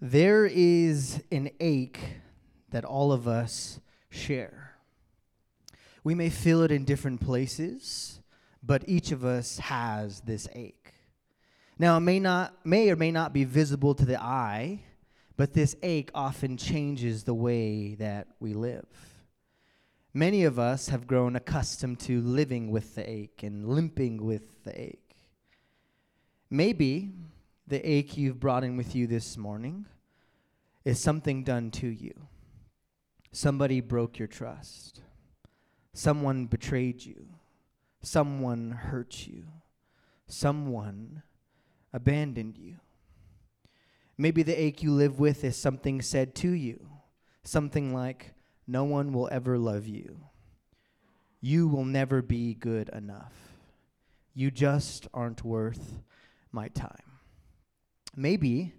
There is an ache that all of us share. We may feel it in different places, but each of us has this ache. Now, it may not may or may not be visible to the eye, but this ache often changes the way that we live. Many of us have grown accustomed to living with the ache and limping with the ache. Maybe the ache you've brought in with you this morning is something done to you. Somebody broke your trust. Someone betrayed you. Someone hurt you. Someone abandoned you. Maybe the ache you live with is something said to you. Something like, No one will ever love you. You will never be good enough. You just aren't worth my time. Maybe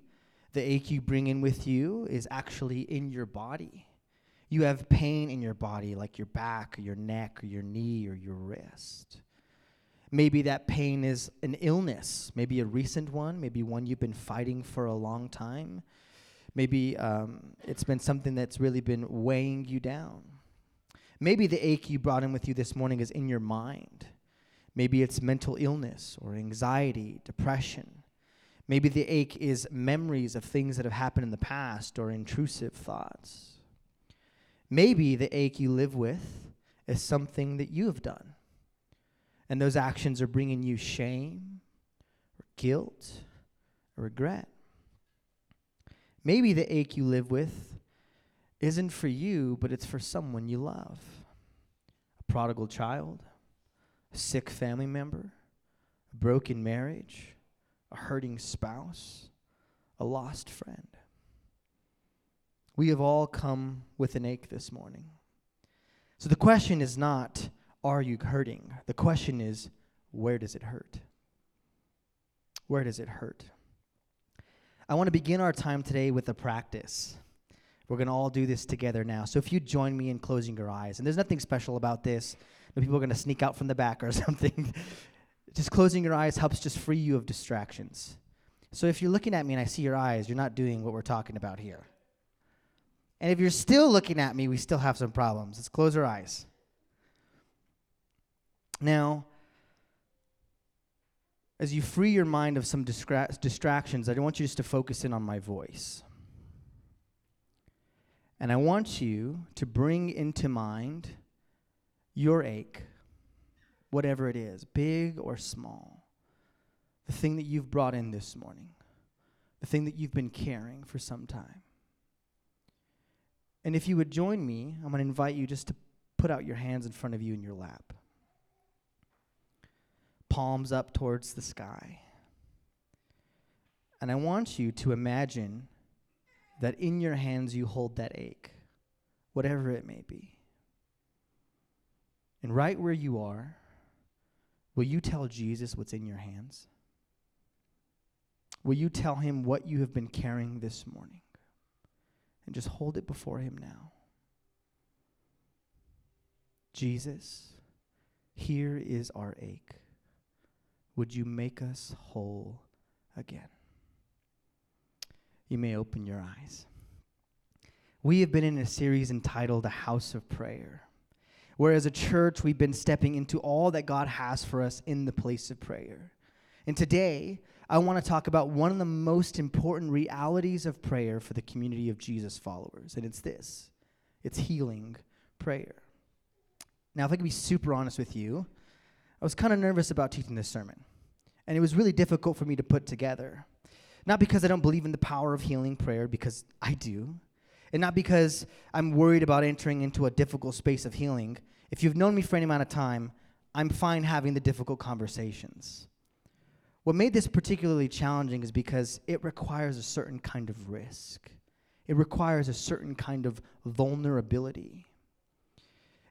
the ache you bring in with you is actually in your body. You have pain in your body, like your back, or your neck, or your knee, or your wrist. Maybe that pain is an illness, maybe a recent one, maybe one you've been fighting for a long time. Maybe um, it's been something that's really been weighing you down. Maybe the ache you brought in with you this morning is in your mind. Maybe it's mental illness or anxiety, depression. Maybe the ache is memories of things that have happened in the past or intrusive thoughts. Maybe the ache you live with is something that you have done. And those actions are bringing you shame or guilt or regret. Maybe the ache you live with isn't for you, but it's for someone you love a prodigal child, a sick family member, a broken marriage a hurting spouse, a lost friend. We have all come with an ache this morning. So the question is not, are you hurting? The question is, where does it hurt? Where does it hurt? I want to begin our time today with a practice. We're going to all do this together now. So if you join me in closing your eyes, and there's nothing special about this, people are going to sneak out from the back or something just closing your eyes helps just free you of distractions. So if you're looking at me and I see your eyes, you're not doing what we're talking about here. And if you're still looking at me, we still have some problems. Let's close our eyes. Now, as you free your mind of some distra- distractions, I want you just to focus in on my voice. And I want you to bring into mind your ache whatever it is, big or small, the thing that you've brought in this morning, the thing that you've been carrying for some time. And if you would join me, I'm going to invite you just to put out your hands in front of you in your lap, palms up towards the sky. And I want you to imagine that in your hands you hold that ache, whatever it may be. And right where you are, Will you tell Jesus what's in your hands? Will you tell him what you have been carrying this morning? And just hold it before him now. Jesus, here is our ache. Would you make us whole again? You may open your eyes. We have been in a series entitled A House of Prayer where as a church we've been stepping into all that God has for us in the place of prayer. And today, I want to talk about one of the most important realities of prayer for the community of Jesus followers, and it's this it's healing prayer. Now, if I could be super honest with you, I was kind of nervous about teaching this sermon, and it was really difficult for me to put together. Not because I don't believe in the power of healing prayer, because I do, and not because I'm worried about entering into a difficult space of healing. If you've known me for any amount of time, I'm fine having the difficult conversations. What made this particularly challenging is because it requires a certain kind of risk. It requires a certain kind of vulnerability.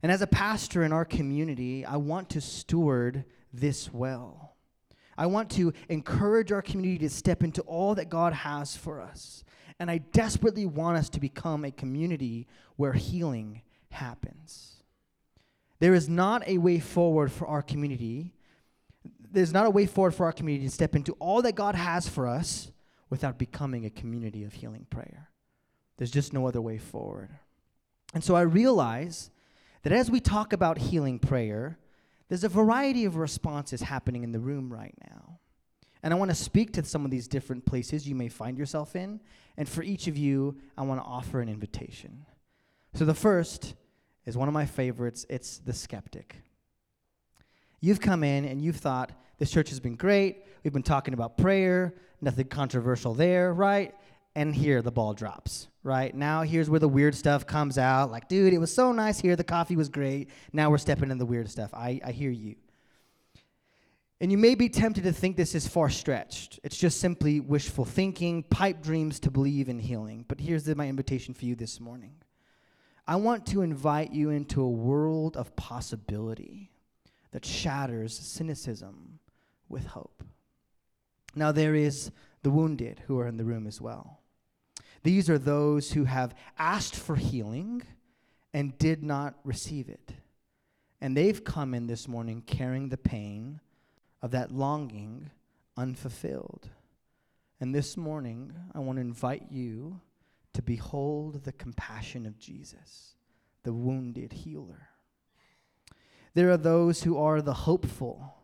And as a pastor in our community, I want to steward this well. I want to encourage our community to step into all that God has for us. And I desperately want us to become a community where healing happens. There is not a way forward for our community. There's not a way forward for our community to step into all that God has for us without becoming a community of healing prayer. There's just no other way forward. And so I realize that as we talk about healing prayer, there's a variety of responses happening in the room right now. And I want to speak to some of these different places you may find yourself in. And for each of you, I want to offer an invitation. So the first is one of my favorites it's the skeptic. You've come in and you've thought, this church has been great. We've been talking about prayer, nothing controversial there, right? And here the ball drops, right? Now here's where the weird stuff comes out. Like, dude, it was so nice here. The coffee was great. Now we're stepping in the weird stuff. I, I hear you. And you may be tempted to think this is far stretched. It's just simply wishful thinking, pipe dreams to believe in healing. But here's my invitation for you this morning I want to invite you into a world of possibility that shatters cynicism with hope. Now, there is the wounded who are in the room as well. These are those who have asked for healing and did not receive it. And they've come in this morning carrying the pain of that longing unfulfilled. And this morning, I want to invite you to behold the compassion of Jesus, the wounded healer. There are those who are the hopeful,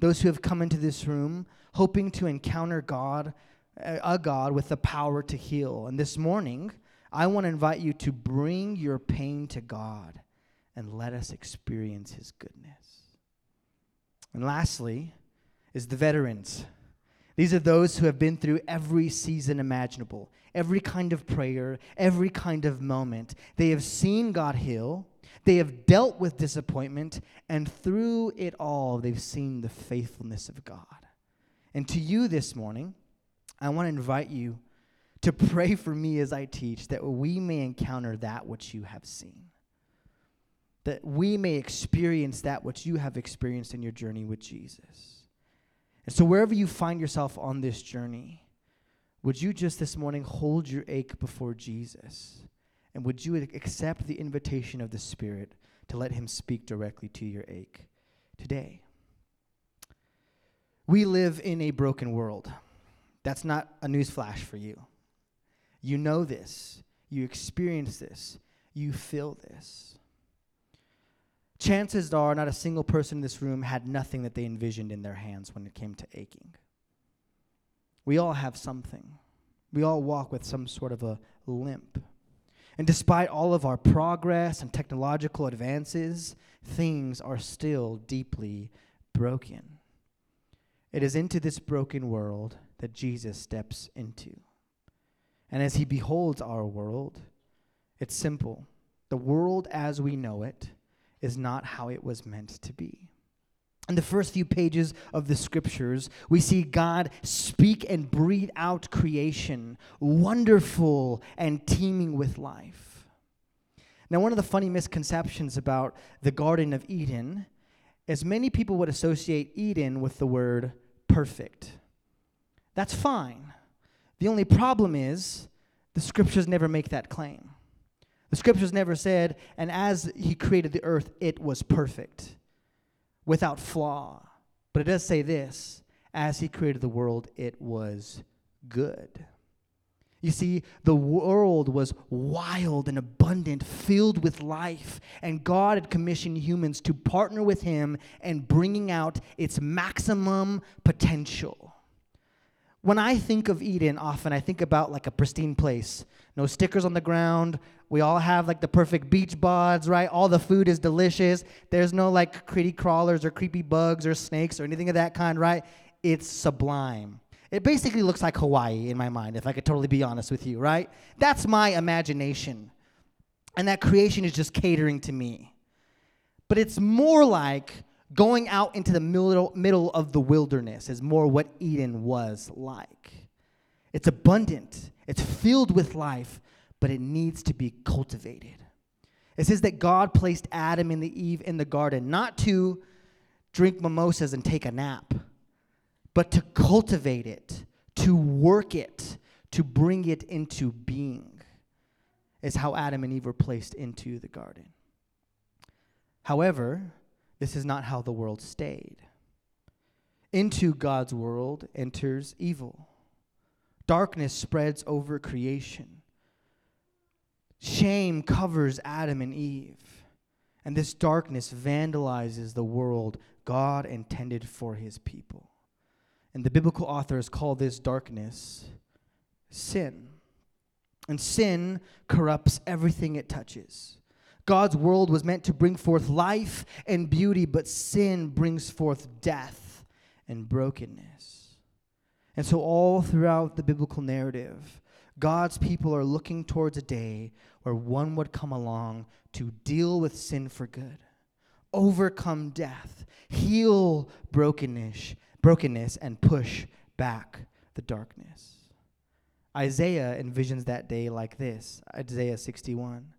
those who have come into this room hoping to encounter God, a God with the power to heal. And this morning, I want to invite you to bring your pain to God and let us experience his goodness. And lastly, is the veterans. These are those who have been through every season imaginable, every kind of prayer, every kind of moment. They have seen God heal, they have dealt with disappointment, and through it all, they've seen the faithfulness of God. And to you this morning, I want to invite you to pray for me as I teach that we may encounter that which you have seen. That we may experience that which you have experienced in your journey with Jesus. And so, wherever you find yourself on this journey, would you just this morning hold your ache before Jesus? And would you accept the invitation of the Spirit to let Him speak directly to your ache today? We live in a broken world. That's not a newsflash for you. You know this, you experience this, you feel this. Chances are, not a single person in this room had nothing that they envisioned in their hands when it came to aching. We all have something. We all walk with some sort of a limp. And despite all of our progress and technological advances, things are still deeply broken. It is into this broken world that Jesus steps into. And as he beholds our world, it's simple. The world as we know it is not how it was meant to be. In the first few pages of the scriptures, we see God speak and breathe out creation, wonderful and teeming with life. Now, one of the funny misconceptions about the Garden of Eden is many people would associate Eden with the word perfect. That's fine. The only problem is the scriptures never make that claim. The scriptures never said, and as he created the earth, it was perfect, without flaw. But it does say this as he created the world, it was good. You see, the world was wild and abundant, filled with life, and God had commissioned humans to partner with Him in bringing out its maximum potential. When I think of Eden, often I think about like a pristine place. No stickers on the ground. We all have like the perfect beach bods, right? All the food is delicious. There's no like creepy crawlers or creepy bugs or snakes or anything of that kind, right? It's sublime. It basically looks like Hawaii in my mind, if I could totally be honest with you, right? That's my imagination. And that creation is just catering to me. But it's more like going out into the middle, middle of the wilderness, is more what Eden was like. It's abundant, it's filled with life, but it needs to be cultivated. It says that God placed Adam and Eve in the garden not to drink mimosas and take a nap but to cultivate it, to work it, to bring it into being, is how Adam and Eve were placed into the garden. However, this is not how the world stayed. Into God's world enters evil. Darkness spreads over creation. Shame covers Adam and Eve. And this darkness vandalizes the world God intended for his people. And the biblical authors call this darkness sin. And sin corrupts everything it touches. God's world was meant to bring forth life and beauty, but sin brings forth death and brokenness. And so, all throughout the biblical narrative, God's people are looking towards a day where one would come along to deal with sin for good, overcome death, heal brokenness, brokenness and push back the darkness. Isaiah envisions that day like this Isaiah 61.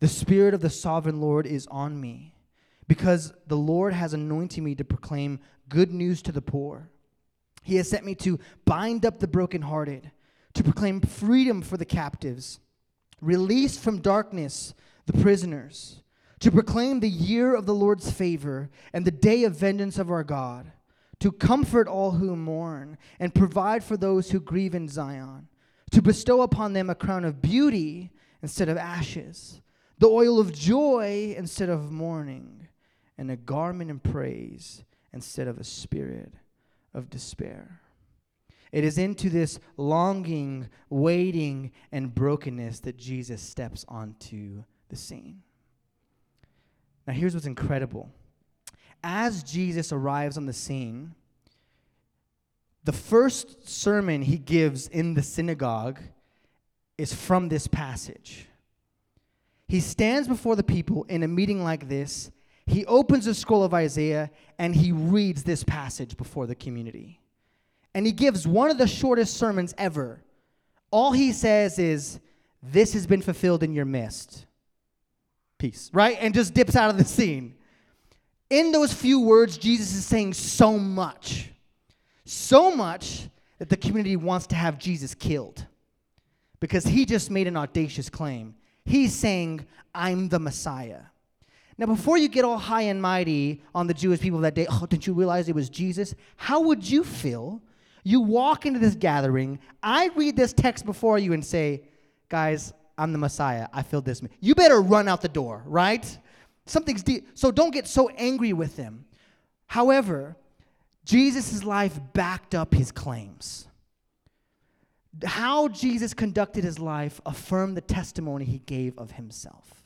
The Spirit of the sovereign Lord is on me, because the Lord has anointed me to proclaim good news to the poor. He has sent me to bind up the brokenhearted, to proclaim freedom for the captives, release from darkness the prisoners, to proclaim the year of the Lord's favor and the day of vengeance of our God, to comfort all who mourn and provide for those who grieve in Zion, to bestow upon them a crown of beauty instead of ashes, the oil of joy instead of mourning, and a garment of praise instead of a spirit of despair. It is into this longing, waiting, and brokenness that Jesus steps onto the scene. Now, here's what's incredible. As Jesus arrives on the scene, the first sermon he gives in the synagogue is from this passage. He stands before the people in a meeting like this. He opens the scroll of Isaiah and he reads this passage before the community. And he gives one of the shortest sermons ever. All he says is, This has been fulfilled in your midst peace, right? And just dips out of the scene. In those few words, Jesus is saying so much. So much that the community wants to have Jesus killed because he just made an audacious claim. He's saying, I'm the Messiah. Now, before you get all high and mighty on the Jewish people that day, oh, didn't you realize it was Jesus? How would you feel? You walk into this gathering, I read this text before you and say, guys, I'm the Messiah. I feel this. You better run out the door, right? Something's deep. So don't get so angry with them. However, Jesus' life backed up his claims. How Jesus conducted his life affirmed the testimony he gave of himself.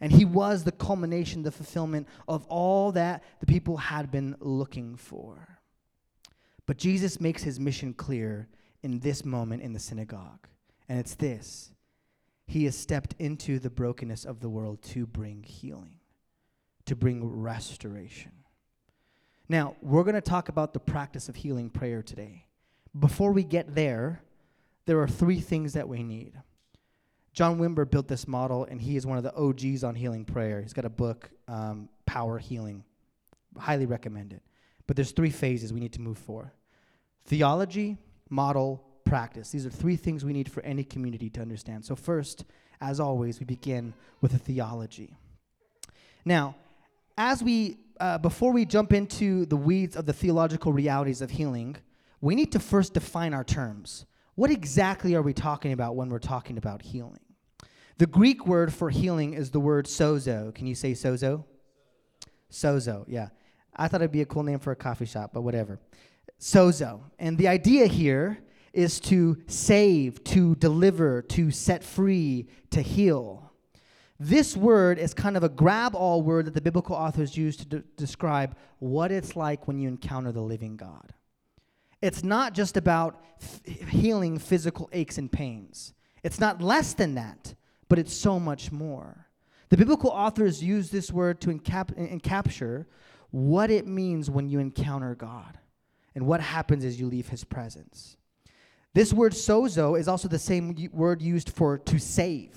And he was the culmination, the fulfillment of all that the people had been looking for. But Jesus makes his mission clear in this moment in the synagogue. And it's this he has stepped into the brokenness of the world to bring healing, to bring restoration. Now, we're going to talk about the practice of healing prayer today. Before we get there, there are three things that we need. John Wimber built this model, and he is one of the OGs on healing prayer. He's got a book, um, Power Healing. Highly recommend it. But there's three phases we need to move for theology, model, practice. These are three things we need for any community to understand. So, first, as always, we begin with a theology. Now, as we, uh, before we jump into the weeds of the theological realities of healing, we need to first define our terms. What exactly are we talking about when we're talking about healing? The Greek word for healing is the word sozo. Can you say sozo? Sozo, yeah. I thought it'd be a cool name for a coffee shop, but whatever. Sozo. And the idea here is to save, to deliver, to set free, to heal. This word is kind of a grab all word that the biblical authors use to de- describe what it's like when you encounter the living God. It's not just about f- healing physical aches and pains, it's not less than that, but it's so much more. The biblical authors use this word to encap- encapture what it means when you encounter God and what happens as you leave his presence. This word sozo is also the same word used for to save.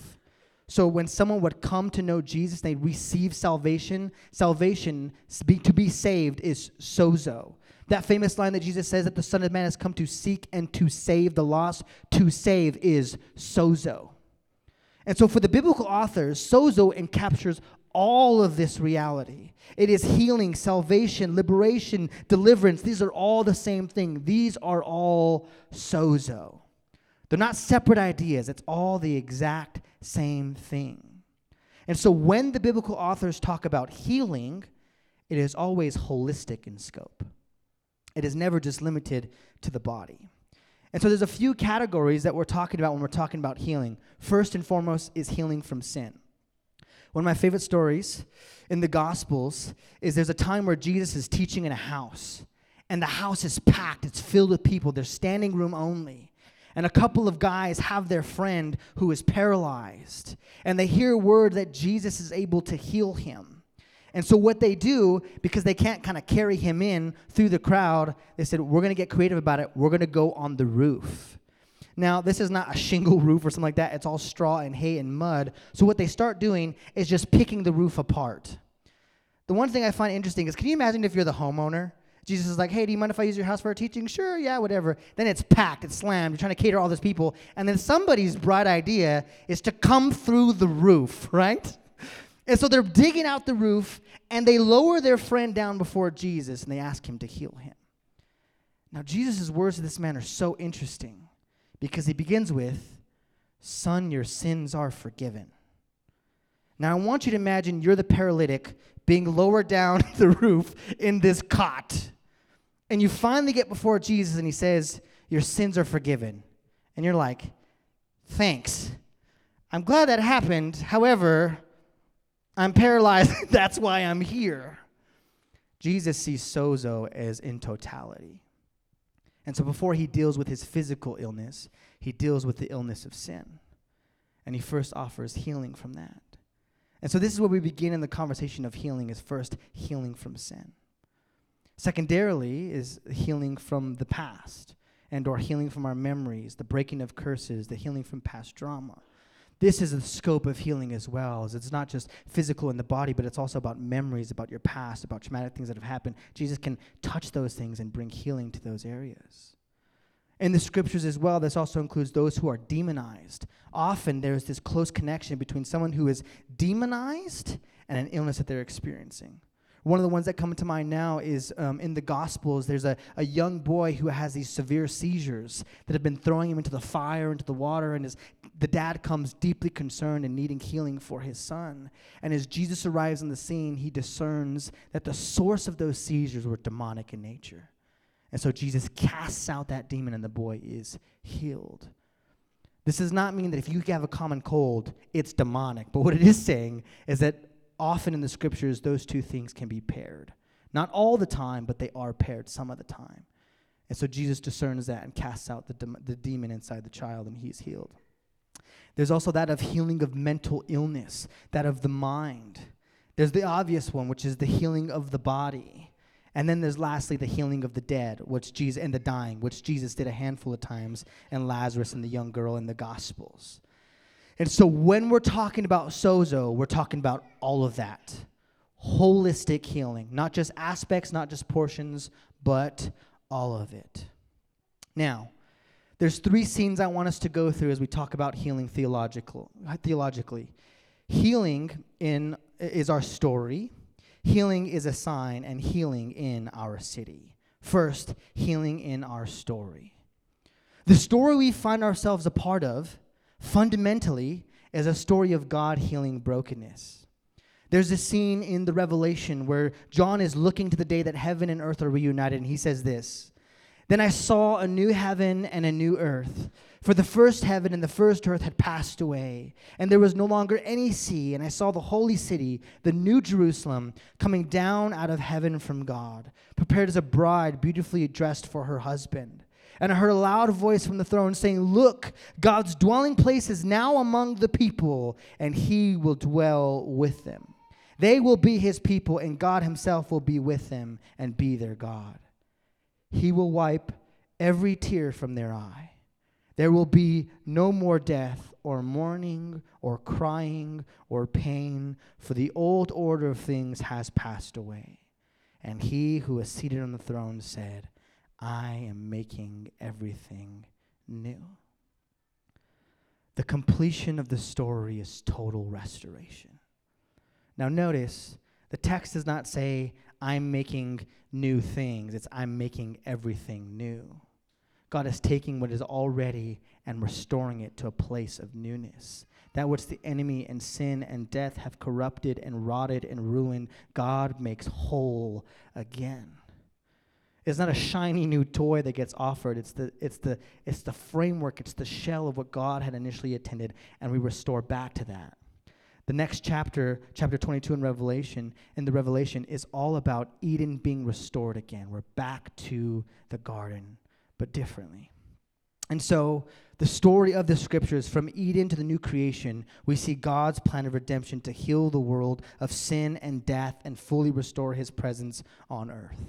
So when someone would come to know Jesus, they receive salvation. Salvation, to be saved, is sozo. That famous line that Jesus says that the Son of Man has come to seek and to save the lost, to save is sozo. And so for the biblical authors, sozo encaptures all of this reality. It is healing, salvation, liberation, deliverance. These are all the same thing. These are all sozo. They're not separate ideas, it's all the exact same thing. And so when the biblical authors talk about healing, it is always holistic in scope. It is never just limited to the body. And so there's a few categories that we're talking about when we're talking about healing. First and foremost is healing from sin. One of my favorite stories in the Gospels is there's a time where Jesus is teaching in a house, and the house is packed, it's filled with people, there's standing room only. And a couple of guys have their friend who is paralyzed, and they hear word that Jesus is able to heal him. And so, what they do, because they can't kind of carry him in through the crowd, they said, We're going to get creative about it. We're going to go on the roof. Now, this is not a shingle roof or something like that. It's all straw and hay and mud. So, what they start doing is just picking the roof apart. The one thing I find interesting is can you imagine if you're the homeowner? Jesus is like, hey, do you mind if I use your house for a teaching? Sure, yeah, whatever. Then it's packed, it's slammed, you're trying to cater all these people. And then somebody's bright idea is to come through the roof, right? And so they're digging out the roof and they lower their friend down before Jesus and they ask him to heal him. Now, Jesus' words to this man are so interesting because he begins with, Son, your sins are forgiven. Now, I want you to imagine you're the paralytic being lowered down the roof in this cot. And you finally get before Jesus and he says, Your sins are forgiven. And you're like, Thanks. I'm glad that happened. However, I'm paralyzed. That's why I'm here. Jesus sees sozo as in totality. And so before he deals with his physical illness, he deals with the illness of sin. And he first offers healing from that. And so this is where we begin in the conversation of healing is first healing from sin. Secondarily is healing from the past and or healing from our memories, the breaking of curses, the healing from past drama. This is the scope of healing as well. It's not just physical in the body, but it's also about memories, about your past, about traumatic things that have happened. Jesus can touch those things and bring healing to those areas. In the scriptures as well, this also includes those who are demonized. Often there's this close connection between someone who is demonized and an illness that they're experiencing. One of the ones that come to mind now is um, in the Gospels, there's a, a young boy who has these severe seizures that have been throwing him into the fire, into the water, and his, the dad comes deeply concerned and needing healing for his son. And as Jesus arrives on the scene, he discerns that the source of those seizures were demonic in nature. And so Jesus casts out that demon, and the boy is healed. This does not mean that if you have a common cold, it's demonic. But what it is saying is that often in the scriptures, those two things can be paired. Not all the time, but they are paired some of the time. And so Jesus discerns that and casts out the, the demon inside the child, and he's healed. There's also that of healing of mental illness, that of the mind. There's the obvious one, which is the healing of the body. And then there's lastly the healing of the dead, which Jesus and the dying, which Jesus did a handful of times, and Lazarus and the young girl in the Gospels. And so when we're talking about sozo, we're talking about all of that. Holistic healing, not just aspects, not just portions, but all of it. Now, there's three scenes I want us to go through as we talk about healing theological, theologically. Healing in is our story. Healing is a sign and healing in our city. First, healing in our story. The story we find ourselves a part of fundamentally is a story of God healing brokenness. There's a scene in the Revelation where John is looking to the day that heaven and earth are reunited, and he says this Then I saw a new heaven and a new earth. For the first heaven and the first earth had passed away, and there was no longer any sea. And I saw the holy city, the new Jerusalem, coming down out of heaven from God, prepared as a bride beautifully dressed for her husband. And I heard a loud voice from the throne saying, Look, God's dwelling place is now among the people, and he will dwell with them. They will be his people, and God himself will be with them and be their God. He will wipe every tear from their eye. There will be no more death, or mourning, or crying, or pain, for the old order of things has passed away. And he who is seated on the throne said, I am making everything new. The completion of the story is total restoration. Now, notice the text does not say, I'm making new things. It's, I'm making everything new. God is taking what is already and restoring it to a place of newness. That which the enemy and sin and death have corrupted and rotted and ruined, God makes whole again. It's not a shiny new toy that gets offered. It's the, it's, the, it's the framework, it's the shell of what God had initially intended, and we restore back to that. The next chapter, chapter 22 in Revelation, in the Revelation, is all about Eden being restored again. We're back to the garden, but differently. And so, the story of the scriptures, from Eden to the new creation, we see God's plan of redemption to heal the world of sin and death and fully restore his presence on earth.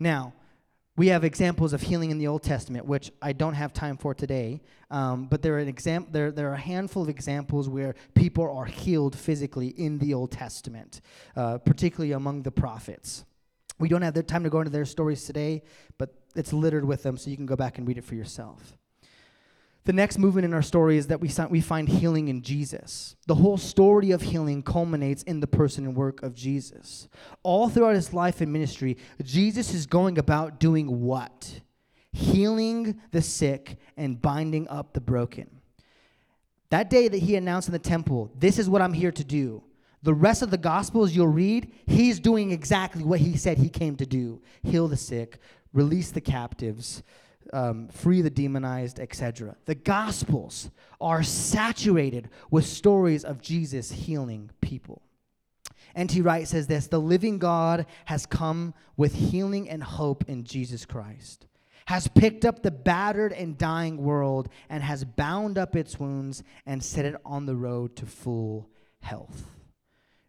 Now, we have examples of healing in the Old Testament, which I don't have time for today. Um, but there are, exam- there, there are a handful of examples where people are healed physically in the Old Testament, uh, particularly among the prophets. We don't have the time to go into their stories today, but it's littered with them, so you can go back and read it for yourself. The next movement in our story is that we, we find healing in Jesus. The whole story of healing culminates in the person and work of Jesus. All throughout his life and ministry, Jesus is going about doing what? Healing the sick and binding up the broken. That day that he announced in the temple, This is what I'm here to do. The rest of the Gospels you'll read, he's doing exactly what he said he came to do heal the sick, release the captives, um, free the demonized, etc. The Gospels are saturated with stories of Jesus healing people. N.T. Wright says this The living God has come with healing and hope in Jesus Christ, has picked up the battered and dying world, and has bound up its wounds and set it on the road to full health.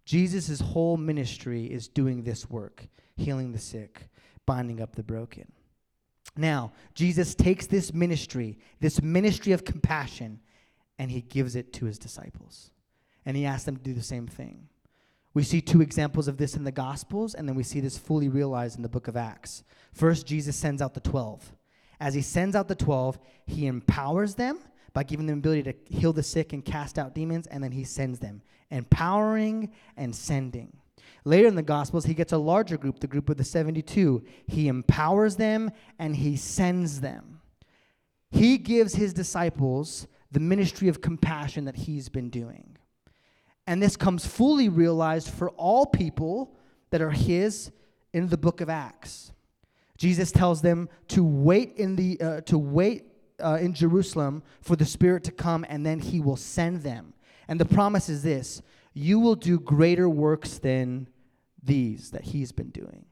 Jesus' whole ministry is doing this work, healing the sick, binding up the broken. Now, Jesus takes this ministry, this ministry of compassion, and he gives it to his disciples. And he asks them to do the same thing. We see two examples of this in the Gospels, and then we see this fully realized in the book of Acts. First, Jesus sends out the 12. As he sends out the 12, he empowers them by giving them the ability to heal the sick and cast out demons, and then he sends them, empowering and sending. Later in the Gospels, he gets a larger group, the group of the 72. He empowers them and he sends them. He gives his disciples the ministry of compassion that he's been doing. And this comes fully realized for all people that are his in the book of Acts. Jesus tells them to wait in the uh, to wait uh, in Jerusalem for the Spirit to come, and then He will send them. And the promise is this: you will do greater works than these that he's been doing.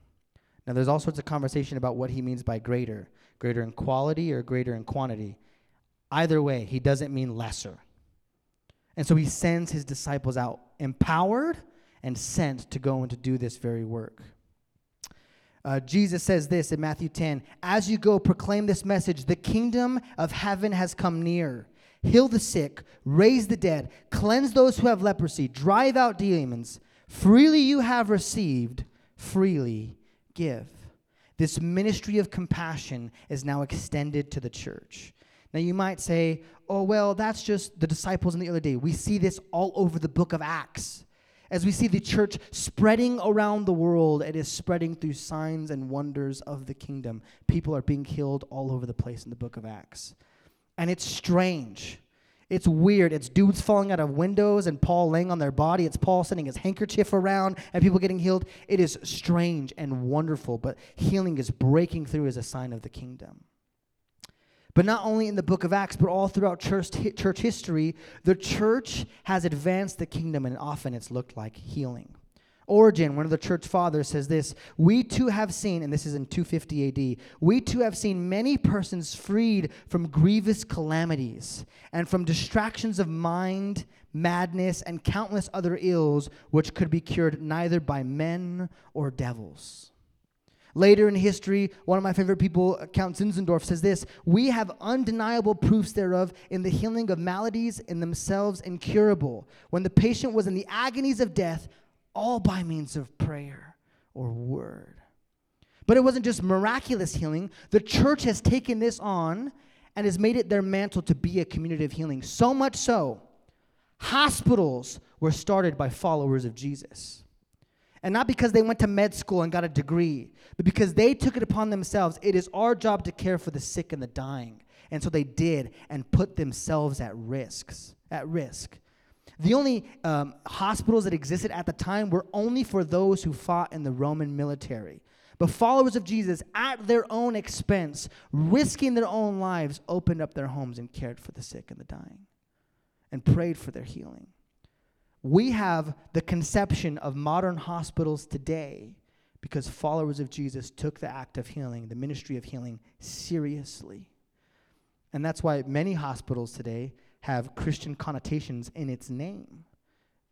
Now, there's all sorts of conversation about what he means by greater greater in quality or greater in quantity. Either way, he doesn't mean lesser. And so he sends his disciples out empowered and sent to go and to do this very work. Uh, Jesus says this in Matthew 10 As you go, proclaim this message the kingdom of heaven has come near. Heal the sick, raise the dead, cleanse those who have leprosy, drive out demons. Freely you have received, freely give. This ministry of compassion is now extended to the church. Now you might say, oh, well, that's just the disciples in the other day. We see this all over the book of Acts. As we see the church spreading around the world, it is spreading through signs and wonders of the kingdom. People are being healed all over the place in the book of Acts. And it's strange it's weird. It's dudes falling out of windows and Paul laying on their body. It's Paul sending his handkerchief around and people getting healed. It is strange and wonderful, but healing is breaking through as a sign of the kingdom. But not only in the book of Acts, but all throughout church, church history, the church has advanced the kingdom, and often it's looked like healing. Origen, one of the church fathers, says this We too have seen, and this is in 250 AD, we too have seen many persons freed from grievous calamities and from distractions of mind, madness, and countless other ills which could be cured neither by men or devils. Later in history, one of my favorite people, Count Zinzendorf, says this We have undeniable proofs thereof in the healing of maladies in themselves incurable. When the patient was in the agonies of death, all by means of prayer or word. But it wasn't just miraculous healing. The church has taken this on and has made it their mantle to be a community of healing. So much so, hospitals were started by followers of Jesus. And not because they went to med school and got a degree, but because they took it upon themselves. It is our job to care for the sick and the dying. And so they did and put themselves at risks, at risk. The only um, hospitals that existed at the time were only for those who fought in the Roman military. But followers of Jesus, at their own expense, risking their own lives, opened up their homes and cared for the sick and the dying and prayed for their healing. We have the conception of modern hospitals today because followers of Jesus took the act of healing, the ministry of healing, seriously. And that's why many hospitals today have Christian connotations in its name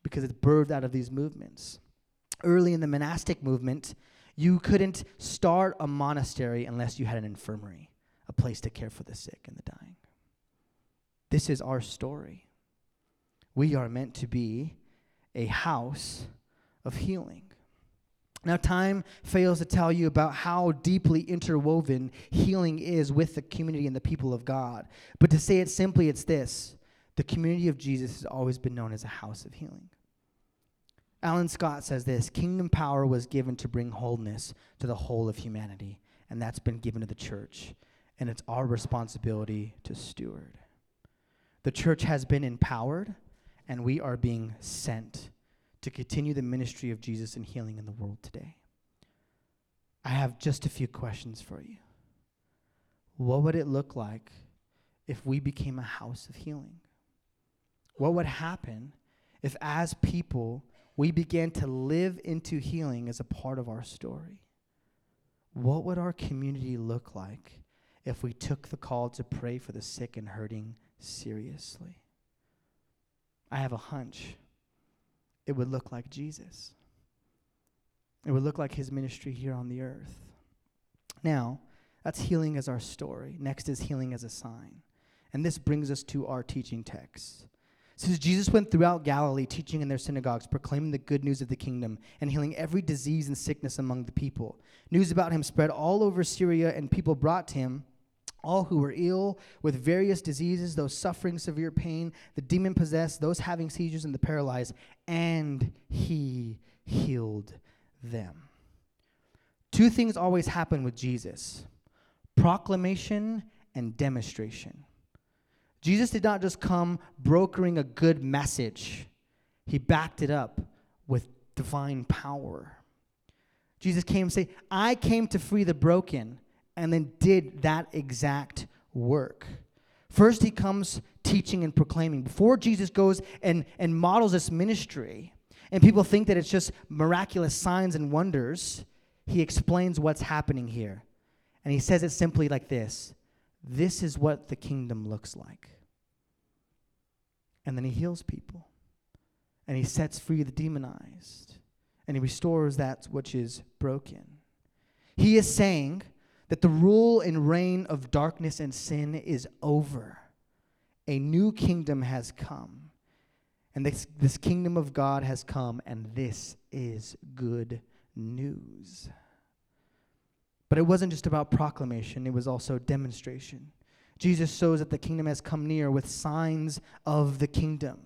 because it's birthed out of these movements. Early in the monastic movement, you couldn't start a monastery unless you had an infirmary, a place to care for the sick and the dying. This is our story. We are meant to be a house of healing. Now, time fails to tell you about how deeply interwoven healing is with the community and the people of God. But to say it simply, it's this the community of Jesus has always been known as a house of healing. Alan Scott says this Kingdom power was given to bring wholeness to the whole of humanity, and that's been given to the church, and it's our responsibility to steward. The church has been empowered, and we are being sent to continue the ministry of Jesus and healing in the world today. I have just a few questions for you. What would it look like if we became a house of healing? What would happen if, as people, we began to live into healing as a part of our story? What would our community look like if we took the call to pray for the sick and hurting seriously? I have a hunch it would look like Jesus. It would look like his ministry here on the earth. Now, that's healing as our story. Next is healing as a sign. And this brings us to our teaching text. Since Jesus went throughout Galilee, teaching in their synagogues, proclaiming the good news of the kingdom, and healing every disease and sickness among the people. News about him spread all over Syria, and people brought to him all who were ill with various diseases, those suffering severe pain, the demon possessed, those having seizures, and the paralyzed, and he healed them. Two things always happen with Jesus proclamation and demonstration. Jesus did not just come brokering a good message, he backed it up with divine power. Jesus came and say, I came to free the broken, and then did that exact work. First, he comes teaching and proclaiming. Before Jesus goes and, and models this ministry, and people think that it's just miraculous signs and wonders, he explains what's happening here. And he says it simply like this This is what the kingdom looks like. And then he heals people. And he sets free the demonized. And he restores that which is broken. He is saying that the rule and reign of darkness and sin is over. A new kingdom has come. And this, this kingdom of God has come, and this is good news. But it wasn't just about proclamation, it was also demonstration. Jesus shows that the kingdom has come near with signs of the kingdom.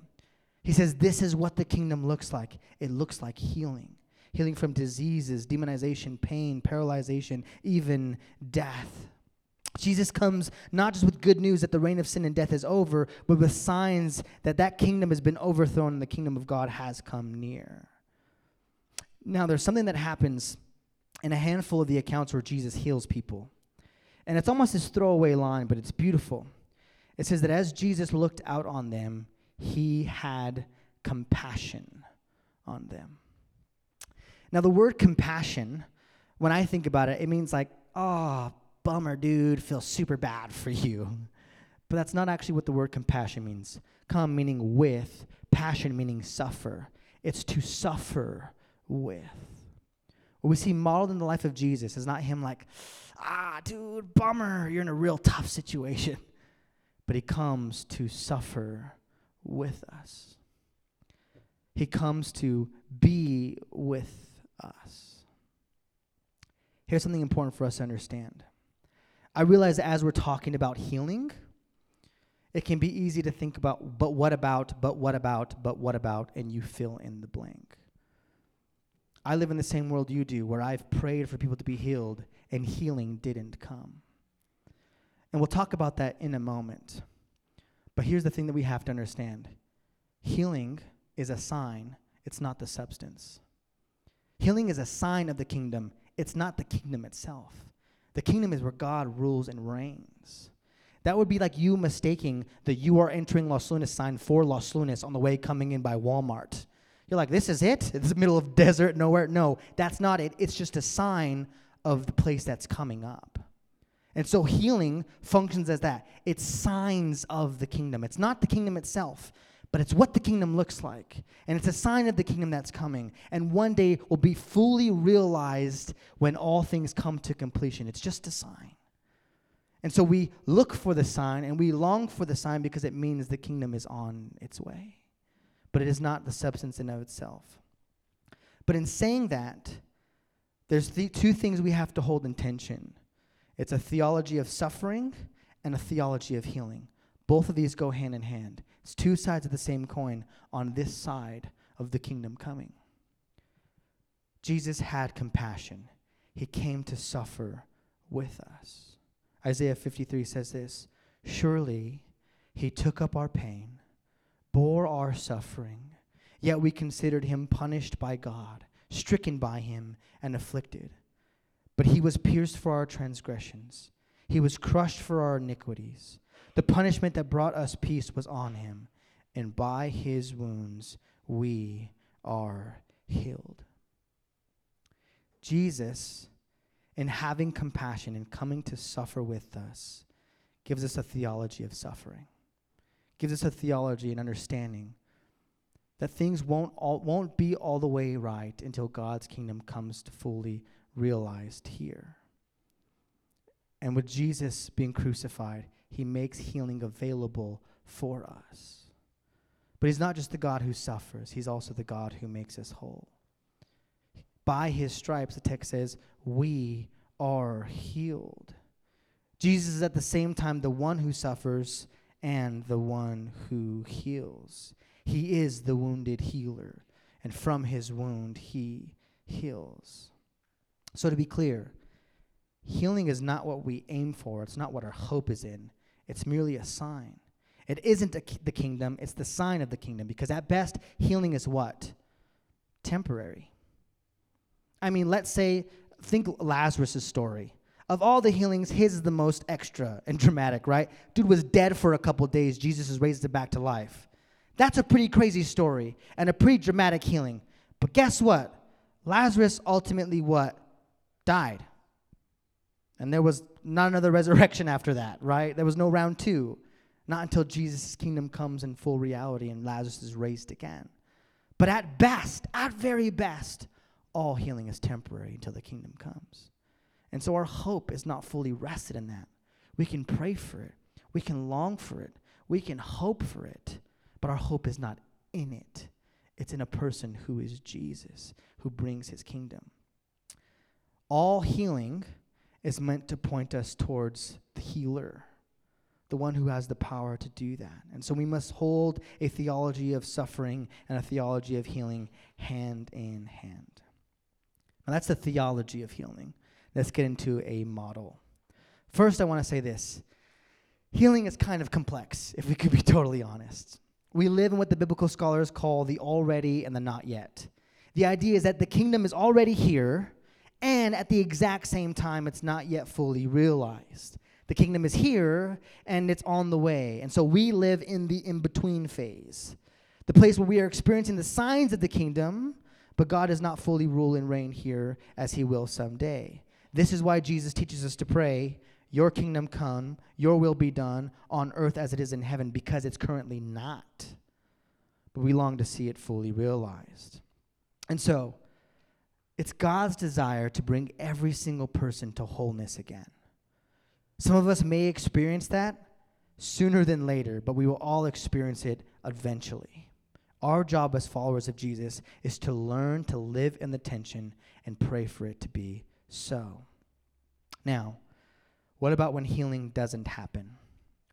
He says, This is what the kingdom looks like it looks like healing, healing from diseases, demonization, pain, paralyzation, even death. Jesus comes not just with good news that the reign of sin and death is over, but with signs that that kingdom has been overthrown and the kingdom of God has come near. Now, there's something that happens in a handful of the accounts where Jesus heals people. And it's almost this throwaway line, but it's beautiful. It says that as Jesus looked out on them, he had compassion on them. Now, the word compassion, when I think about it, it means like, oh, bummer, dude, feel super bad for you. But that's not actually what the word compassion means. Come meaning with, passion meaning suffer. It's to suffer with. What we see modeled in the life of Jesus is not him like, ah, dude, bummer, you're in a real tough situation. But he comes to suffer with us. He comes to be with us. Here's something important for us to understand. I realize as we're talking about healing, it can be easy to think about, but what about, but what about, but what about, and you fill in the blank. I live in the same world you do, where I've prayed for people to be healed, and healing didn't come. And we'll talk about that in a moment. But here's the thing that we have to understand healing is a sign, it's not the substance. Healing is a sign of the kingdom, it's not the kingdom itself. The kingdom is where God rules and reigns. That would be like you mistaking the you are entering Los Lunas sign for Los Lunas on the way coming in by Walmart. You're like, this is it? It's the middle of desert, nowhere. No, that's not it. It's just a sign of the place that's coming up. And so healing functions as that. It's signs of the kingdom. It's not the kingdom itself, but it's what the kingdom looks like. And it's a sign of the kingdom that's coming. And one day will be fully realized when all things come to completion. It's just a sign. And so we look for the sign and we long for the sign because it means the kingdom is on its way. But it is not the substance in of itself. But in saying that, there's th- two things we have to hold in tension. It's a theology of suffering and a theology of healing. Both of these go hand in hand. It's two sides of the same coin on this side of the kingdom coming. Jesus had compassion. He came to suffer with us. Isaiah 53 says this Surely he took up our pain, bore our suffering, yet we considered him punished by God, stricken by him, and afflicted. But he was pierced for our transgressions, he was crushed for our iniquities. The punishment that brought us peace was on him, and by his wounds we are healed. Jesus, in having compassion and coming to suffer with us, gives us a theology of suffering, gives us a theology and understanding that things won't, all, won't be all the way right until God's kingdom comes to fully realized here. And with Jesus being crucified, he makes healing available for us. But he's not just the God who suffers, he's also the God who makes us whole. By his stripes, the text says, we are healed. Jesus is at the same time the one who suffers and the one who heals. He is the wounded healer, and from his wound, he heals. So, to be clear, healing is not what we aim for, it's not what our hope is in, it's merely a sign. It isn't the kingdom, it's the sign of the kingdom, because at best, healing is what? Temporary. I mean, let's say, think Lazarus' story. Of all the healings, his is the most extra and dramatic, right? Dude was dead for a couple days. Jesus has raised him back to life. That's a pretty crazy story and a pretty dramatic healing. But guess what? Lazarus ultimately what? Died. And there was not another resurrection after that, right? There was no round two. Not until Jesus' kingdom comes in full reality and Lazarus is raised again. But at best, at very best, all healing is temporary until the kingdom comes. And so our hope is not fully rested in that. We can pray for it, we can long for it, we can hope for it, but our hope is not in it. It's in a person who is Jesus, who brings his kingdom. All healing is meant to point us towards the healer, the one who has the power to do that. And so we must hold a theology of suffering and a theology of healing hand in hand. Now, that's the theology of healing. Let's get into a model. First, I want to say this healing is kind of complex, if we could be totally honest. We live in what the biblical scholars call the already and the not yet. The idea is that the kingdom is already here, and at the exact same time, it's not yet fully realized. The kingdom is here, and it's on the way. And so we live in the in between phase, the place where we are experiencing the signs of the kingdom, but God does not fully rule and reign here as he will someday. This is why Jesus teaches us to pray, Your kingdom come, your will be done on earth as it is in heaven, because it's currently not. But we long to see it fully realized. And so, it's God's desire to bring every single person to wholeness again. Some of us may experience that sooner than later, but we will all experience it eventually. Our job as followers of Jesus is to learn to live in the tension and pray for it to be so. Now, what about when healing doesn't happen?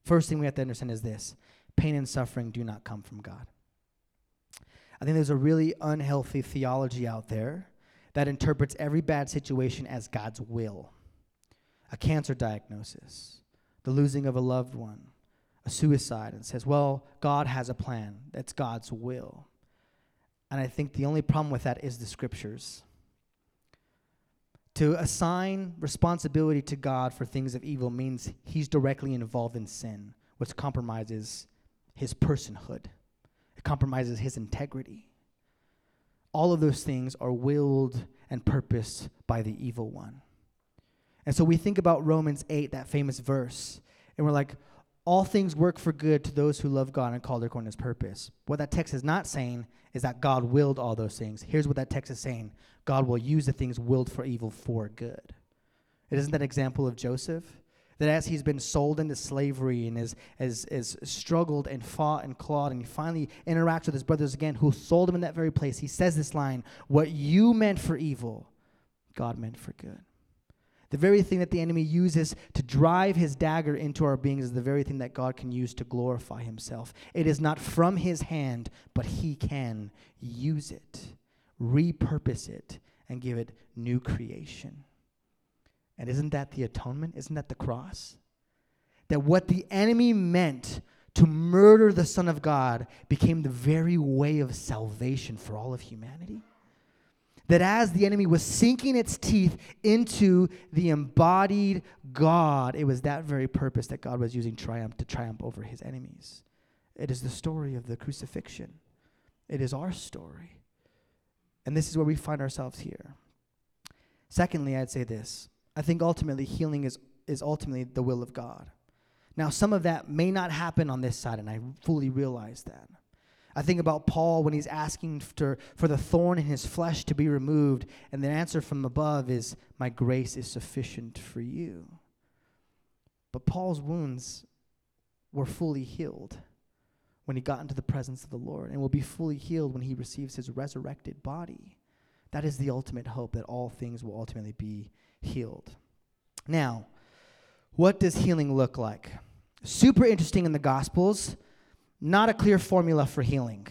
First thing we have to understand is this pain and suffering do not come from God. I think there's a really unhealthy theology out there that interprets every bad situation as God's will. A cancer diagnosis, the losing of a loved one, a suicide, and says, well, God has a plan. That's God's will. And I think the only problem with that is the scriptures. To assign responsibility to God for things of evil means he's directly involved in sin, which compromises his personhood, it compromises his integrity. All of those things are willed and purposed by the evil one. And so we think about Romans 8, that famous verse, and we're like, all things work for good to those who love God and call their according to his purpose. What that text is not saying is that God willed all those things. Here's what that text is saying God will use the things willed for evil for good. It isn't that example of Joseph? That as he's been sold into slavery and has, has, has struggled and fought and clawed, and he finally interacts with his brothers again, who sold him in that very place, he says this line What you meant for evil, God meant for good. The very thing that the enemy uses to drive his dagger into our beings is the very thing that God can use to glorify himself. It is not from his hand, but he can use it, repurpose it, and give it new creation. And isn't that the atonement? Isn't that the cross? That what the enemy meant to murder the Son of God became the very way of salvation for all of humanity? That as the enemy was sinking its teeth into the embodied God, it was that very purpose that God was using triumph to triumph over his enemies. It is the story of the crucifixion. It is our story. And this is where we find ourselves here. Secondly, I'd say this. I think ultimately healing is, is ultimately the will of God. Now, some of that may not happen on this side, and I fully realize that. I think about Paul when he's asking for, for the thorn in his flesh to be removed, and the answer from above is, My grace is sufficient for you. But Paul's wounds were fully healed when he got into the presence of the Lord, and will be fully healed when he receives his resurrected body. That is the ultimate hope that all things will ultimately be healed. Now, what does healing look like? Super interesting in the Gospels not a clear formula for healing.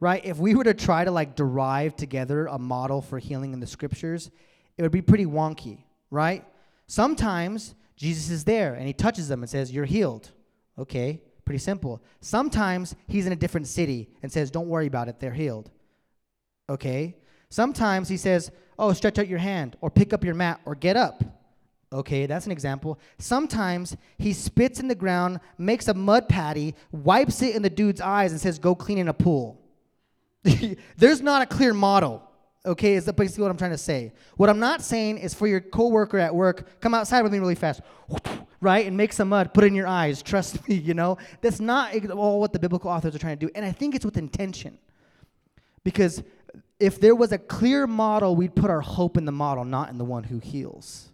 Right? If we were to try to like derive together a model for healing in the scriptures, it would be pretty wonky, right? Sometimes Jesus is there and he touches them and says, You're healed. Okay, pretty simple. Sometimes he's in a different city and says, Don't worry about it, they're healed. Okay. Sometimes he says, Oh, stretch out your hand or pick up your mat or get up. Okay, that's an example. Sometimes he spits in the ground, makes a mud patty, wipes it in the dude's eyes, and says, Go clean in a pool. There's not a clear model. Okay, is basically what I'm trying to say. What I'm not saying is for your coworker at work, come outside with me really fast, right, and make some mud, put it in your eyes. Trust me, you know. That's not all what the biblical authors are trying to do, and I think it's with intention. Because if there was a clear model, we'd put our hope in the model, not in the one who heals.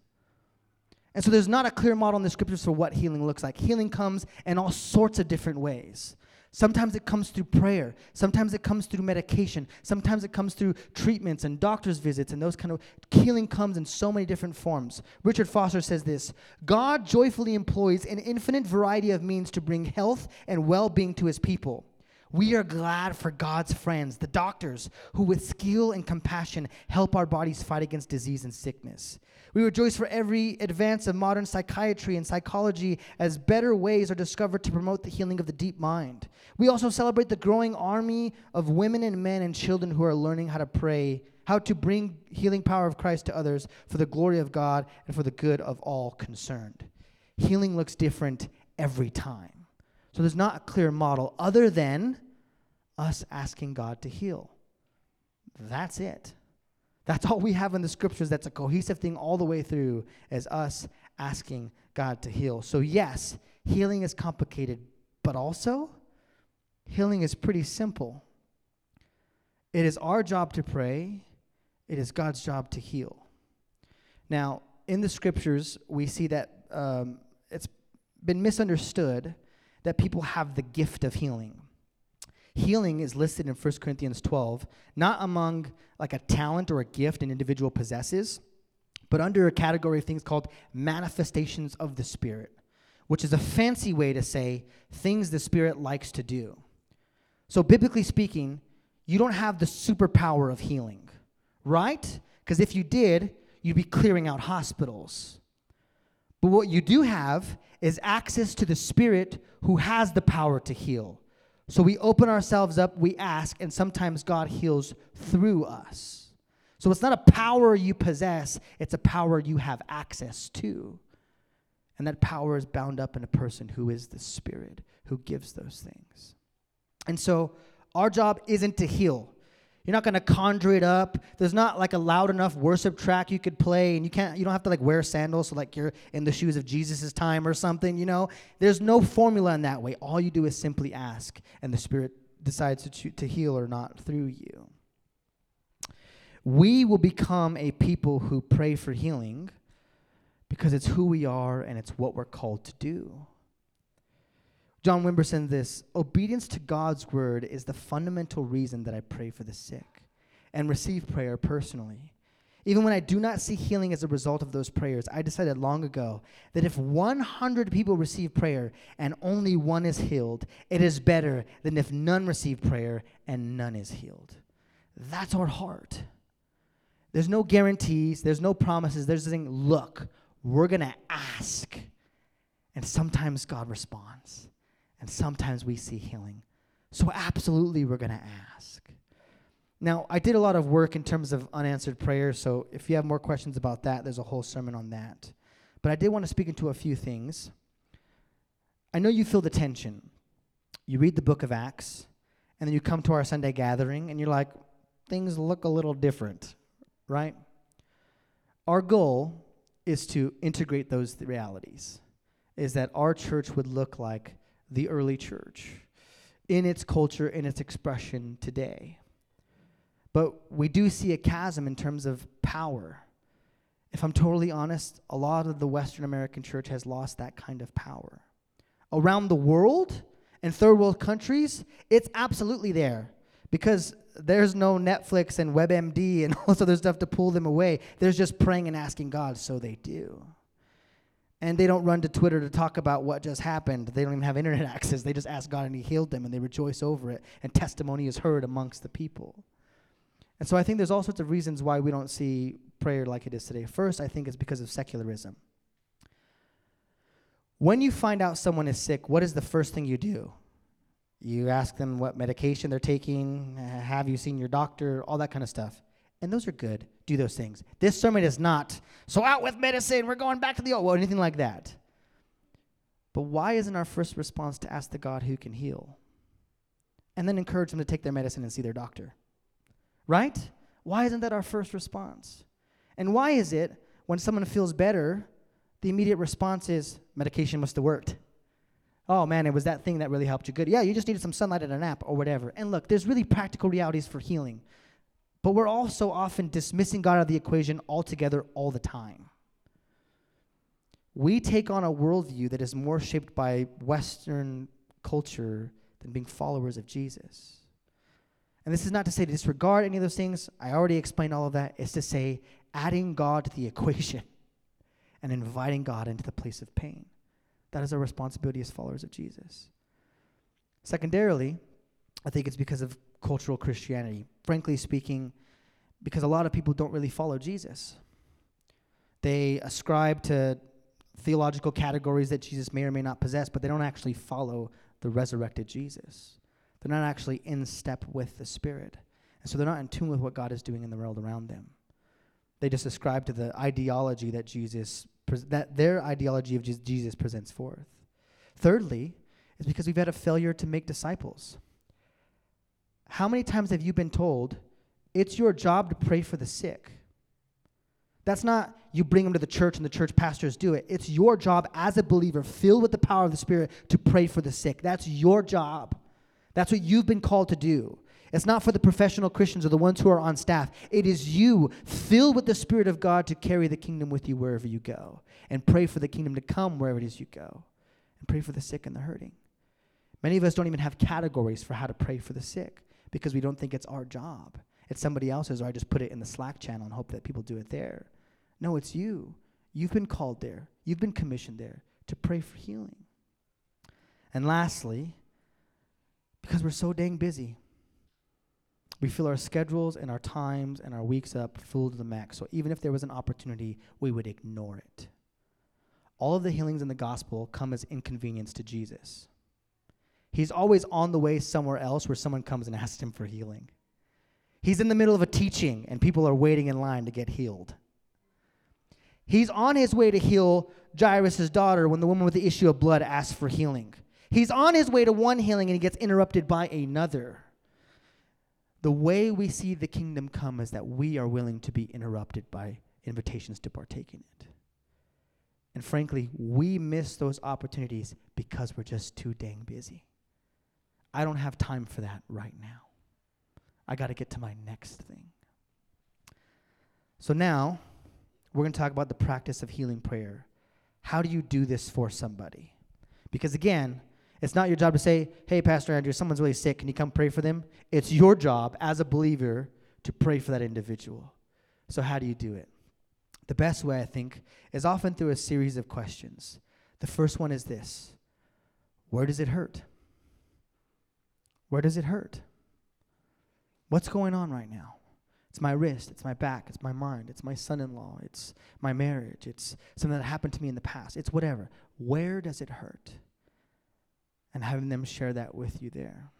And so there's not a clear model in the scriptures for what healing looks like. Healing comes in all sorts of different ways. Sometimes it comes through prayer. Sometimes it comes through medication. Sometimes it comes through treatments and doctor's visits and those kind of healing comes in so many different forms. Richard Foster says this God joyfully employs an infinite variety of means to bring health and well being to his people. We are glad for God's friends, the doctors, who with skill and compassion help our bodies fight against disease and sickness. We rejoice for every advance of modern psychiatry and psychology as better ways are discovered to promote the healing of the deep mind. We also celebrate the growing army of women and men and children who are learning how to pray, how to bring healing power of Christ to others for the glory of God and for the good of all concerned. Healing looks different every time. So there's not a clear model other than us asking God to heal. That's it. That's all we have in the scriptures that's a cohesive thing all the way through is us asking God to heal. So, yes, healing is complicated, but also healing is pretty simple. It is our job to pray, it is God's job to heal. Now, in the scriptures, we see that um, it's been misunderstood that people have the gift of healing. Healing is listed in 1 Corinthians 12, not among like a talent or a gift an individual possesses, but under a category of things called manifestations of the Spirit, which is a fancy way to say things the Spirit likes to do. So, biblically speaking, you don't have the superpower of healing, right? Because if you did, you'd be clearing out hospitals. But what you do have is access to the Spirit who has the power to heal. So we open ourselves up, we ask, and sometimes God heals through us. So it's not a power you possess, it's a power you have access to. And that power is bound up in a person who is the Spirit who gives those things. And so our job isn't to heal. You're not going to conjure it up. There's not like a loud enough worship track you could play, and you can't. You don't have to like wear sandals, so like you're in the shoes of Jesus' time or something. You know, there's no formula in that way. All you do is simply ask, and the Spirit decides to to heal or not through you. We will become a people who pray for healing because it's who we are and it's what we're called to do. John Wimber said this Obedience to God's word is the fundamental reason that I pray for the sick and receive prayer personally. Even when I do not see healing as a result of those prayers, I decided long ago that if 100 people receive prayer and only one is healed, it is better than if none receive prayer and none is healed. That's our heart. There's no guarantees, there's no promises. There's the thing, look, we're going to ask. And sometimes God responds, and sometimes we see healing. So, absolutely, we're going to ask. Now, I did a lot of work in terms of unanswered prayers, so if you have more questions about that, there's a whole sermon on that. But I did want to speak into a few things. I know you feel the tension. You read the book of Acts, and then you come to our Sunday gathering, and you're like, things look a little different, right? Our goal is to integrate those th- realities, is that our church would look like the early church in its culture, in its expression today. But we do see a chasm in terms of power. If I'm totally honest, a lot of the Western American church has lost that kind of power. Around the world, in third world countries, it's absolutely there because there's no Netflix and WebMD and all this other stuff to pull them away. There's just praying and asking God, so they do. And they don't run to Twitter to talk about what just happened. They don't even have internet access. They just ask God and He healed them and they rejoice over it. And testimony is heard amongst the people. And so I think there's all sorts of reasons why we don't see prayer like it is today. First, I think it's because of secularism. When you find out someone is sick, what is the first thing you do? You ask them what medication they're taking, have you seen your doctor, all that kind of stuff. And those are good. Do those things. This sermon is not, so out with medicine, we're going back to the old, well, anything like that. But why isn't our first response to ask the God who can heal? And then encourage them to take their medicine and see their doctor. Right? Why isn't that our first response? And why is it when someone feels better, the immediate response is medication must have worked? Oh man, it was that thing that really helped you good. Yeah, you just needed some sunlight and a nap or whatever. And look, there's really practical realities for healing. But we're also often dismissing God out of the equation altogether all the time. We take on a worldview that is more shaped by Western culture than being followers of Jesus. And this is not to say to disregard any of those things. I already explained all of that. It's to say adding God to the equation and inviting God into the place of pain. That is our responsibility as followers of Jesus. Secondarily, I think it's because of cultural Christianity. Frankly speaking, because a lot of people don't really follow Jesus. They ascribe to theological categories that Jesus may or may not possess, but they don't actually follow the resurrected Jesus. They're not actually in step with the Spirit. And so they're not in tune with what God is doing in the world around them. They just ascribe to the ideology that Jesus that their ideology of Jesus presents forth. Thirdly, is because we've had a failure to make disciples. How many times have you been told it's your job to pray for the sick? That's not you bring them to the church and the church pastors do it. It's your job as a believer, filled with the power of the Spirit, to pray for the sick. That's your job. That's what you've been called to do. It's not for the professional Christians or the ones who are on staff. It is you, filled with the Spirit of God, to carry the kingdom with you wherever you go and pray for the kingdom to come wherever it is you go and pray for the sick and the hurting. Many of us don't even have categories for how to pray for the sick because we don't think it's our job. It's somebody else's, or I just put it in the Slack channel and hope that people do it there. No, it's you. You've been called there, you've been commissioned there to pray for healing. And lastly, because we're so dang busy, we fill our schedules and our times and our weeks up full to the max. So even if there was an opportunity, we would ignore it. all of the healings in the gospel come as inconvenience to Jesus. He's always on the way somewhere else where someone comes and asks him for healing. He's in the middle of a teaching and people are waiting in line to get healed. He's on his way to heal Jairus' daughter when the woman with the issue of blood asks for healing. He's on his way to one healing and he gets interrupted by another. The way we see the kingdom come is that we are willing to be interrupted by invitations to partake in it. And frankly, we miss those opportunities because we're just too dang busy. I don't have time for that right now. I got to get to my next thing. So now, we're going to talk about the practice of healing prayer. How do you do this for somebody? Because again, it's not your job to say, hey, Pastor Andrew, someone's really sick. Can you come pray for them? It's your job as a believer to pray for that individual. So, how do you do it? The best way, I think, is often through a series of questions. The first one is this Where does it hurt? Where does it hurt? What's going on right now? It's my wrist, it's my back, it's my mind, it's my son in law, it's my marriage, it's something that happened to me in the past, it's whatever. Where does it hurt? And having them share that with you there.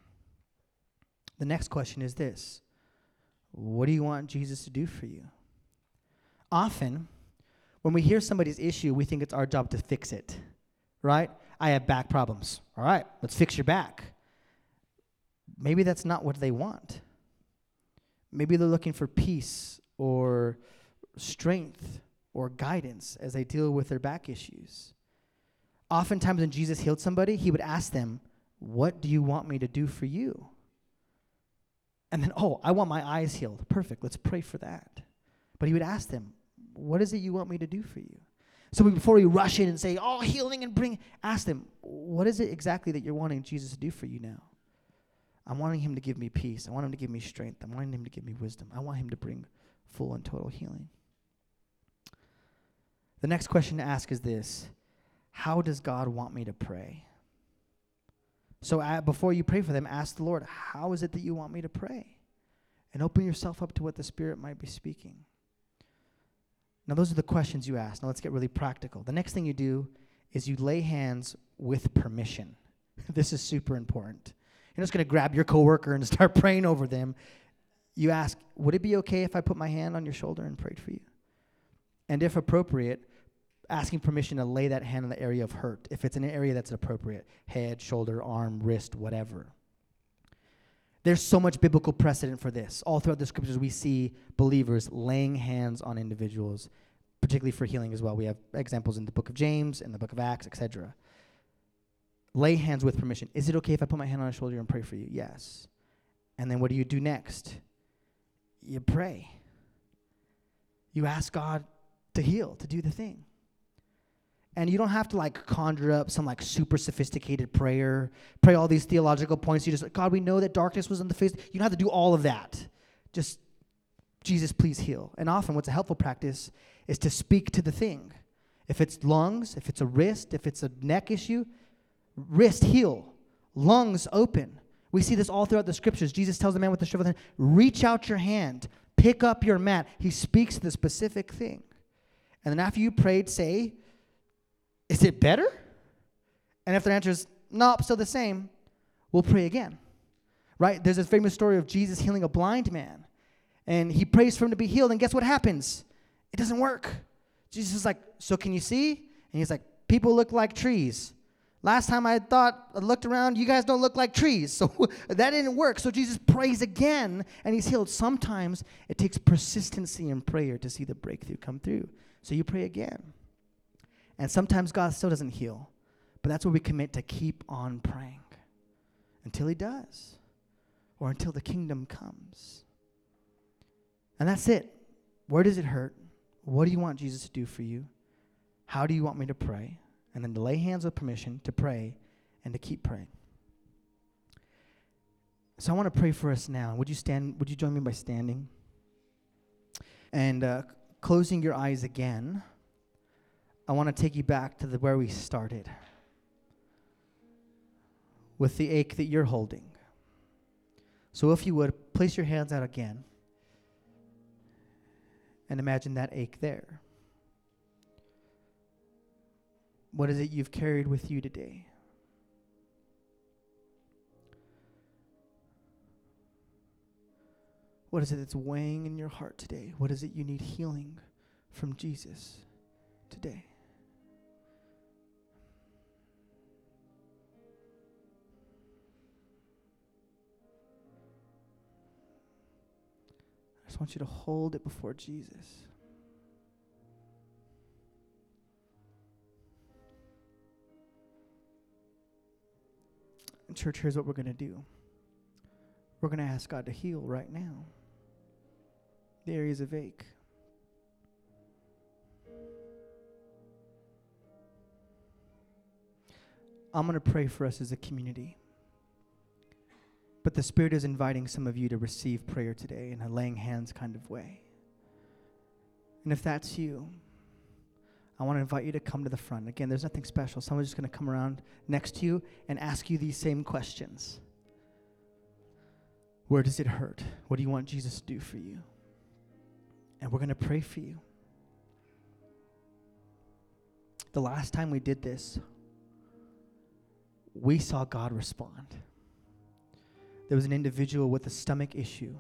The next question is this What do you want Jesus to do for you? Often, when we hear somebody's issue, we think it's our job to fix it, right? I have back problems. All right, let's fix your back. Maybe that's not what they want. Maybe they're looking for peace or strength or guidance as they deal with their back issues. Oftentimes, when Jesus healed somebody, he would ask them, What do you want me to do for you? And then, oh, I want my eyes healed. Perfect. Let's pray for that. But he would ask them, What is it you want me to do for you? So before we rush in and say, Oh, healing and bring, ask them, What is it exactly that you're wanting Jesus to do for you now? I'm wanting him to give me peace. I want him to give me strength. I'm wanting him to give me wisdom. I want him to bring full and total healing. The next question to ask is this How does God want me to pray? So before you pray for them, ask the Lord, How is it that you want me to pray? And open yourself up to what the Spirit might be speaking. Now, those are the questions you ask. Now, let's get really practical. The next thing you do is you lay hands with permission. this is super important. You're just going to grab your coworker and start praying over them. You ask, Would it be okay if I put my hand on your shoulder and prayed for you? And if appropriate, asking permission to lay that hand in the area of hurt, if it's an area that's appropriate head, shoulder, arm, wrist, whatever. There's so much biblical precedent for this. All throughout the scriptures, we see believers laying hands on individuals, particularly for healing as well. We have examples in the book of James, in the book of Acts, etc lay hands with permission. Is it okay if I put my hand on your shoulder and pray for you? Yes. And then what do you do next? You pray. You ask God to heal, to do the thing. And you don't have to like conjure up some like super sophisticated prayer, pray all these theological points. You just, God, we know that darkness was on the face. You don't have to do all of that. Just, Jesus, please heal. And often, what's a helpful practice is to speak to the thing. If it's lungs, if it's a wrist, if it's a neck issue, wrist heal, lungs open. We see this all throughout the scriptures. Jesus tells the man with the shriveled hand, reach out your hand, pick up your mat. He speaks the specific thing. And then after you prayed, say, is it better? And if their answer is, nope, still the same, we'll pray again. Right? There's this famous story of Jesus healing a blind man. And he prays for him to be healed. And guess what happens? It doesn't work. Jesus is like, so can you see? And he's like, people look like trees. Last time I thought, I looked around, you guys don't look like trees. So that didn't work. So Jesus prays again and he's healed. Sometimes it takes persistency in prayer to see the breakthrough come through. So you pray again. And sometimes God still doesn't heal. But that's where we commit to keep on praying until he does or until the kingdom comes. And that's it. Where does it hurt? What do you want Jesus to do for you? How do you want me to pray? And then to lay hands with permission to pray and to keep praying. So I want to pray for us now. Would you stand? Would you join me by standing? And uh, closing your eyes again, I want to take you back to the, where we started with the ache that you're holding. So if you would, place your hands out again and imagine that ache there. What is it you've carried with you today? What is it that's weighing in your heart today? What is it you need healing from Jesus today? I just want you to hold it before Jesus. And, church, here's what we're going to do we're going to ask God to heal right now the areas of ache. I'm going to pray for us as a community. But the Spirit is inviting some of you to receive prayer today in a laying hands kind of way. And if that's you, I want to invite you to come to the front. Again, there's nothing special. Someone's just going to come around next to you and ask you these same questions Where does it hurt? What do you want Jesus to do for you? And we're going to pray for you. The last time we did this, we saw God respond. There was an individual with a stomach issue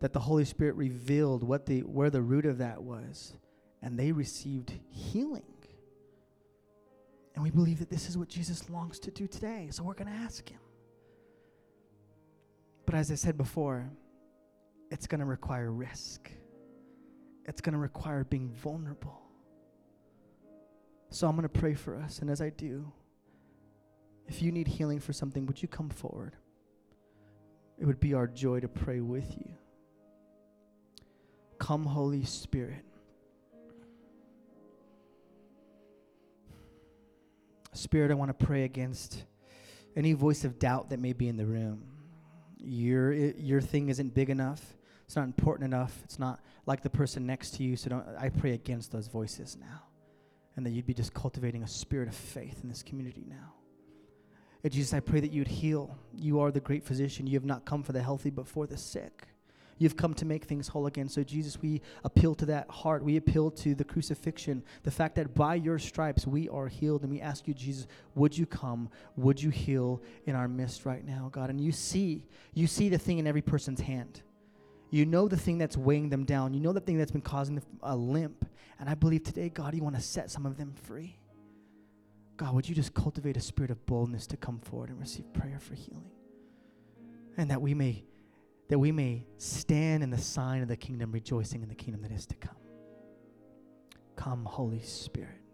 that the Holy Spirit revealed what the where the root of that was, and they received healing. And we believe that this is what Jesus longs to do today. So we're going to ask him. But as I said before, it's going to require risk. It's going to require being vulnerable. So I'm going to pray for us. And as I do, if you need healing for something, would you come forward? It would be our joy to pray with you. Come, Holy Spirit. Spirit, I want to pray against any voice of doubt that may be in the room. Your, your thing isn't big enough. It's not important enough. It's not like the person next to you. So don't, I pray against those voices now. And that you'd be just cultivating a spirit of faith in this community now. And Jesus, I pray that you'd heal. You are the great physician. You have not come for the healthy, but for the sick. You've come to make things whole again. So, Jesus, we appeal to that heart. We appeal to the crucifixion, the fact that by your stripes we are healed. And we ask you, Jesus, would you come? Would you heal in our midst right now, God? And you see, you see the thing in every person's hand. You know the thing that's weighing them down. You know the thing that's been causing a limp. And I believe today, God, you want to set some of them free. God, would you just cultivate a spirit of boldness to come forward and receive prayer for healing? And that we may that we may stand in the sign of the kingdom, rejoicing in the kingdom that is to come. Come, Holy Spirit.